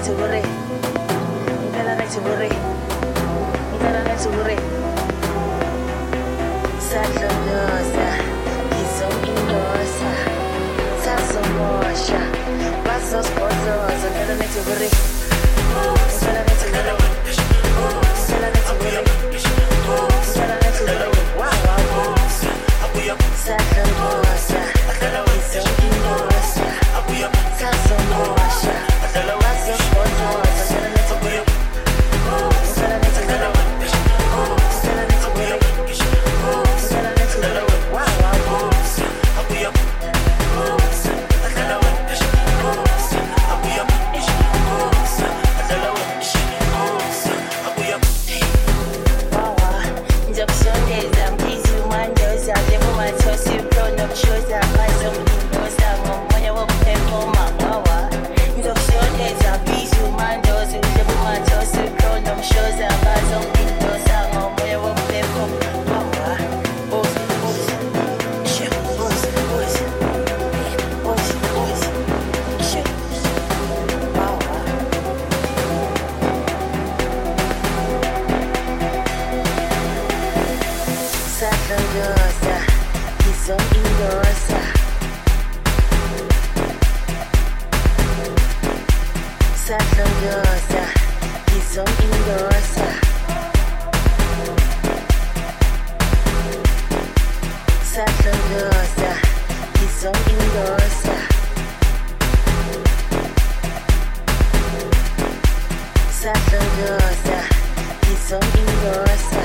netse gore mpela netse gore mpela netse gore sadlolosa ngizongindosa sazomosha bazosibhozoza mpela netse gore mpela netse gore mpela netse gore sonhosa, que sou nossa.